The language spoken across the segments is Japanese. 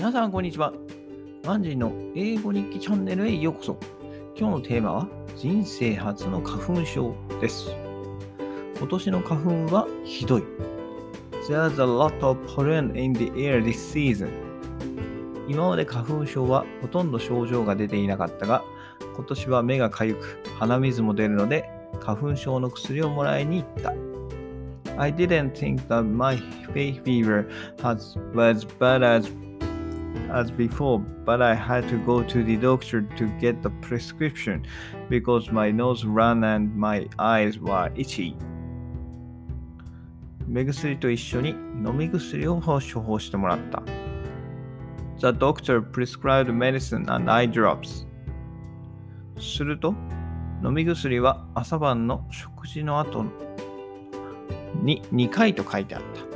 皆さん、こんにちは。ワンジーの英語日記チャンネルへようこそ。今日のテーマは、人生初の花粉症です。今年の花粉はひどい。There's a lot of pollen in the air this season. 今まで花粉症はほとんど症状が出ていなかったが、今年は目がかゆく、鼻水も出るので、花粉症の薬をもらいに行った。I didn't think that my hay fever was as bad as as before, but I had to go to the doctor to get the prescription because my nose ran and my eyes were itchy. 目薬と一緒に飲み薬を処方してもらった。The doctor prescribed medicine and eye drops. すると、飲み薬は朝晩の食事の後に2回と書いてあった。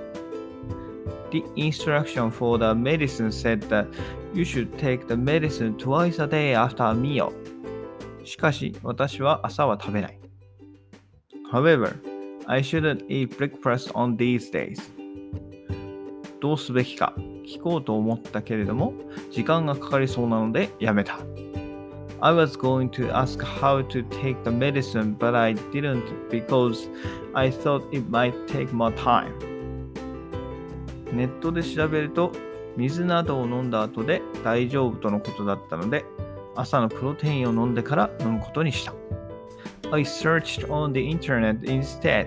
The instruction for the medicine said that you should take the medicine twice a day after a meal. しかし、私は朝は食べない。However, I shouldn't eat breakfast on these days. どうすべきか聞こうと思ったけれども、時間がかかりそうなのでやめた。I was going to ask how to take the medicine, but I didn't because I thought it might take more time. ネットで調べると水などを飲んだ後で大丈夫とのことだったので朝のプロテインを飲んでから飲むことにした。I searched on the internet instead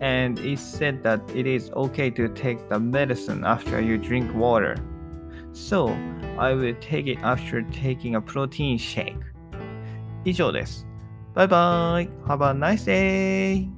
and it said that it is okay to take the medicine after you drink water. So I will take it after taking a protein shake. 以上です。バイバイ !Have a nice day!